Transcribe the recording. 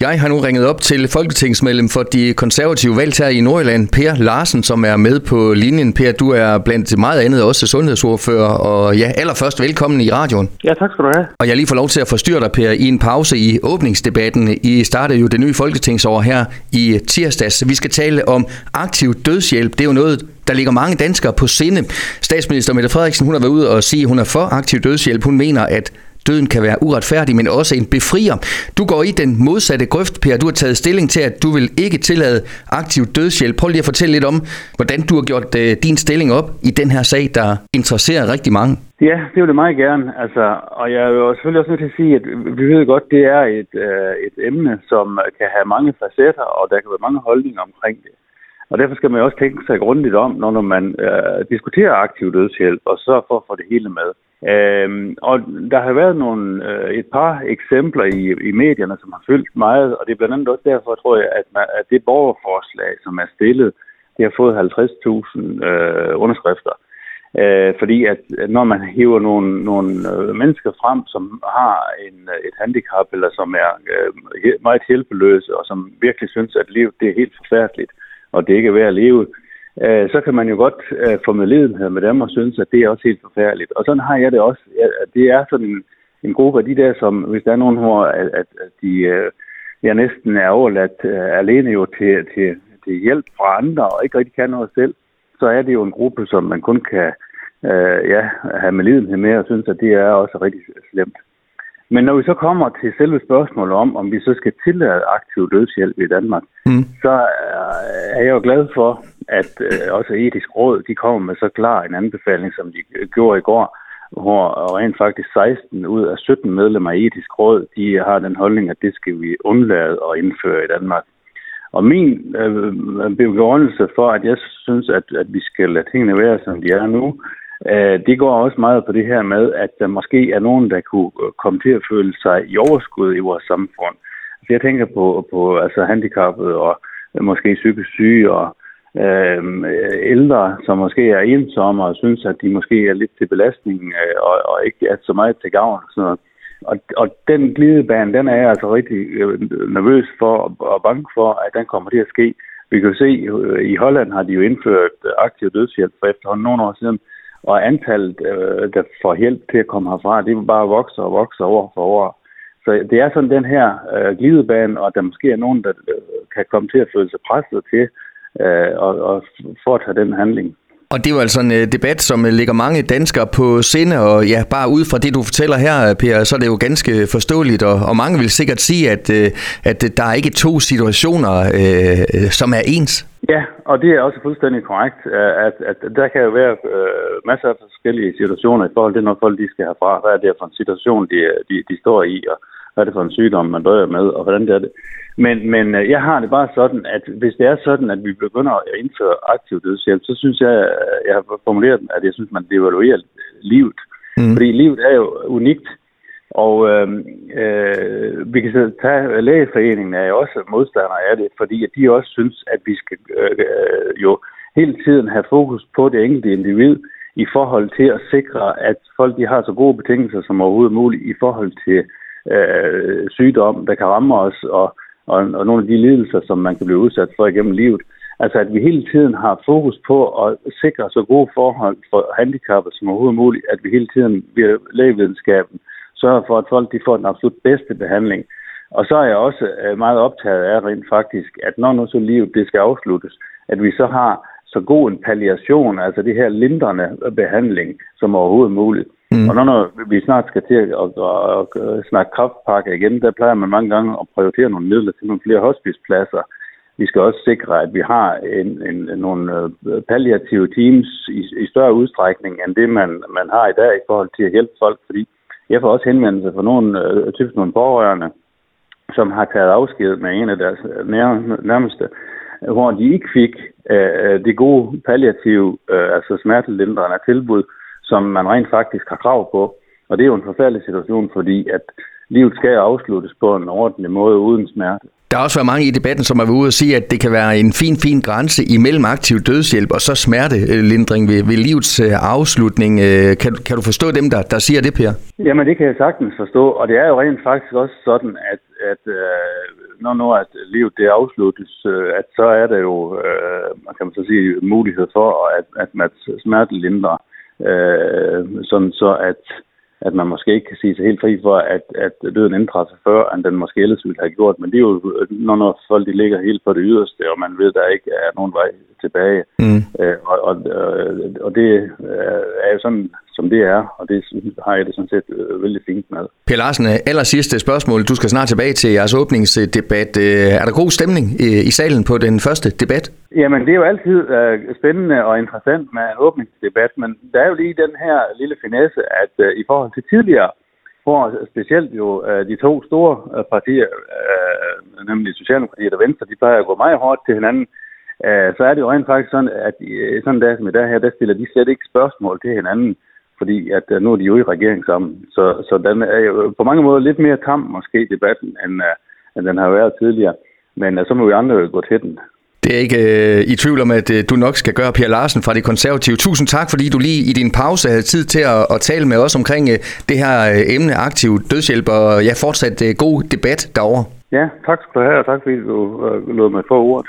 Jeg har nu ringet op til folketingsmedlem for de konservative valg her i Nordjylland, Per Larsen, som er med på linjen. Per, du er blandt meget andet også sundhedsordfører, og ja, allerførst velkommen i radioen. Ja, tak skal du have. Og jeg lige får lov til at forstyrre dig, Per, i en pause i åbningsdebatten. I startede jo det nye folketingsår her i tirsdags. Vi skal tale om aktiv dødshjælp. Det er jo noget, der ligger mange danskere på sinde. Statsminister Mette Frederiksen, hun har været ude og sige, at hun er for aktiv dødshjælp. Hun mener, at døden kan være uretfærdig, men også en befrier. Du går i den modsatte grøft, Per. Du har taget stilling til, at du vil ikke tillade aktiv dødshjælp. Prøv lige at fortælle lidt om, hvordan du har gjort øh, din stilling op i den her sag, der interesserer rigtig mange. Ja, det vil jeg meget gerne. Altså, og jeg er jo selvfølgelig også nødt til at sige, at vi ved godt, det er et, øh, et emne, som kan have mange facetter, og der kan være mange holdninger omkring det. Og derfor skal man også tænke sig grundigt om, når man øh, diskuterer aktiv dødshjælp, og så for at få det hele med. Øhm, og der har været nogle, øh, et par eksempler i, i medierne, som har fyldt meget, og det er blandt andet også derfor, tror jeg, at, man, at det borgerforslag, som er stillet, det har fået 50.000 øh, underskrifter. Øh, fordi at når man hiver nogle, nogle øh, mennesker frem, som har en, et handicap, eller som er øh, meget hjælpeløse, og som virkelig synes, at livet det er helt forfærdeligt, og det ikke er værd at leve, øh, så kan man jo godt øh, få medledenhed med dem og synes, at det er også helt forfærdeligt. Og sådan har jeg det også. Det er sådan en, en gruppe af de der, som hvis der er nogen, hvor at, at, at de øh, jeg næsten er overladt øh, alene jo til, til, til hjælp fra andre og ikke rigtig kan noget selv, så er det jo en gruppe, som man kun kan øh, ja, have medledenhed med og synes, at det er også rigtig slemt. Men når vi så kommer til selve spørgsmålet om, om vi så skal tillade aktiv dødshjælp i Danmark, mm. så er jeg jo glad for, at øh, også etisk råd, de kommer med så klar en anbefaling, som de gjorde i går, hvor rent faktisk 16 ud af 17 medlemmer af etisk råd, de har den holdning, at det skal vi undlade at indføre i Danmark. Og min øh, begrundelse for, at jeg synes, at, at vi skal lade tingene være, som de er nu, øh, Øh, det går også meget på det her med, at der måske er nogen, der kunne øh, komme til at føle sig i overskud i vores samfund. Så jeg tænker på, på altså handicappede og måske psykisk syge og øh, ældre, som måske er ensomme og synes, at de måske er lidt til belastning øh, og, og ikke er så meget til gavn. Og, sådan noget. Og, og den glidebane, den er jeg altså rigtig øh, nervøs for og bange for, at den kommer til at ske. Vi kan jo se, i Holland har de jo indført aktiv dødshjælp for efterhånden nogle år siden, og antallet, øh, der får hjælp til at komme herfra, det vil bare vokse og vokse år for år. Så det er sådan den her øh, glidebane, og der måske er nogen, der øh, kan komme til at føle sig presset til øh, og, og foretage den handling. Og det er jo altså en uh, debat, som uh, ligger mange danskere på sinde, og ja, bare ud fra det, du fortæller her, Per, så er det jo ganske forståeligt, og, og mange vil sikkert sige, at, uh, at der er ikke to situationer, uh, som er ens. Ja, og det er også fuldstændig korrekt, at, at der kan jo være uh, masser af forskellige situationer i forhold til, når folk de skal herfra. Hvad er det for en situation, de, de, de står i, og hvad er det for en sygdom, man døjer med, og hvordan det er det. Men, men øh, jeg har det bare sådan, at hvis det er sådan, at vi begynder at indføre aktiv dødshjælp, så synes jeg, jeg har formuleret, at jeg synes, man devaluerer livet. Mm. Fordi livet er jo unikt. Og øh, øh, vi kan så tage lægeforeningen er jo også modstandere af det, fordi at de også synes, at vi skal øh, øh, jo hele tiden have fokus på det enkelte individ i forhold til at sikre, at folk de har så gode betingelser som overhovedet muligt i forhold til øh, sygdom, der kan ramme os, og og, og nogle af de lidelser, som man kan blive udsat for igennem livet. Altså at vi hele tiden har fokus på at sikre så gode forhold for handicappede som overhovedet muligt, at vi hele tiden via lægevidenskaben sørger for, at folk de får den absolut bedste behandling. Og så er jeg også øh, meget optaget af rent faktisk, at når nu så livet det skal afsluttes, at vi så har så god en palliation, altså det her lindrende behandling, som overhovedet muligt. Mm. Og når, når vi snart skal til at, at, at, at snakke kraftpakke igen, der plejer man mange gange at prioritere nogle midler til nogle flere hospicepladser. Vi skal også sikre, at vi har en, en, nogle øh, palliative teams i, i større udstrækning end det, man, man har i dag i forhold til at hjælpe folk. Fordi jeg får også henvendelser fra nogle, øh, typisk nogle pårørende, som har taget afsked med en af deres øh, nærmeste, hvor de ikke fik øh, øh, det gode palliative, øh, altså smertelindrende tilbud, som man rent faktisk har krav på. Og det er jo en forfærdelig situation, fordi at livet skal afsluttes på en ordentlig måde uden smerte. Der har også været mange i debatten, som har været ude og sige, at det kan være en fin, fin grænse imellem aktiv dødshjælp og så smertelindring ved, ved livets øh, afslutning. Øh, kan, kan du forstå dem, der, der siger det, Per? Jamen, det kan jeg sagtens forstå, og det er jo rent faktisk også sådan, at, at øh, når nu at livet det afsluttes, øh, at så er der jo, kan man så sige, mulighed for, at, at man smertelindrer, sådan så at at man måske ikke kan sige sig helt fri for, at, at døden indtræffer før, end den måske ellers ville have gjort. Men det er jo, når, når folk de ligger helt på det yderste, og man ved, der ikke er nogen vej tilbage. Mm. Øh, og, og, og det er jo sådan, som det er, og det har jeg det sådan set øh, vældig fint med. Per Larsen, aller sidste spørgsmål. Du skal snart tilbage til jeres åbningsdebat. Øh, er der god stemning i, i salen på den første debat? Jamen, det er jo altid uh, spændende og interessant med en åbningsdebat, men der er jo lige den her lille finesse, at uh, i forhold til tidligere, hvor specielt jo uh, de to store uh, partier, uh, nemlig Socialdemokratiet og Venstre, de plejer at gå meget hårdt til hinanden, så er det jo rent faktisk sådan, at sådan en dag som i dag her, der stiller de slet ikke spørgsmål til hinanden fordi at uh, nu er de jo i regering sammen. Så, så den er jo på mange måder lidt mere tam måske debatten, end, uh, end den har været tidligere. Men uh, så må vi andre jo gå til den. Det er ikke øh, i tvivl om, at øh, du nok skal gøre, Per Larsen fra De Konservative. Tusind tak, fordi du lige i din pause havde tid til at, at tale med os omkring øh, det her øh, emne aktiv dødshjælp, og ja, fortsat øh, god debat derovre. Ja, tak skal du have, og tak fordi du øh, lod mig få ordet.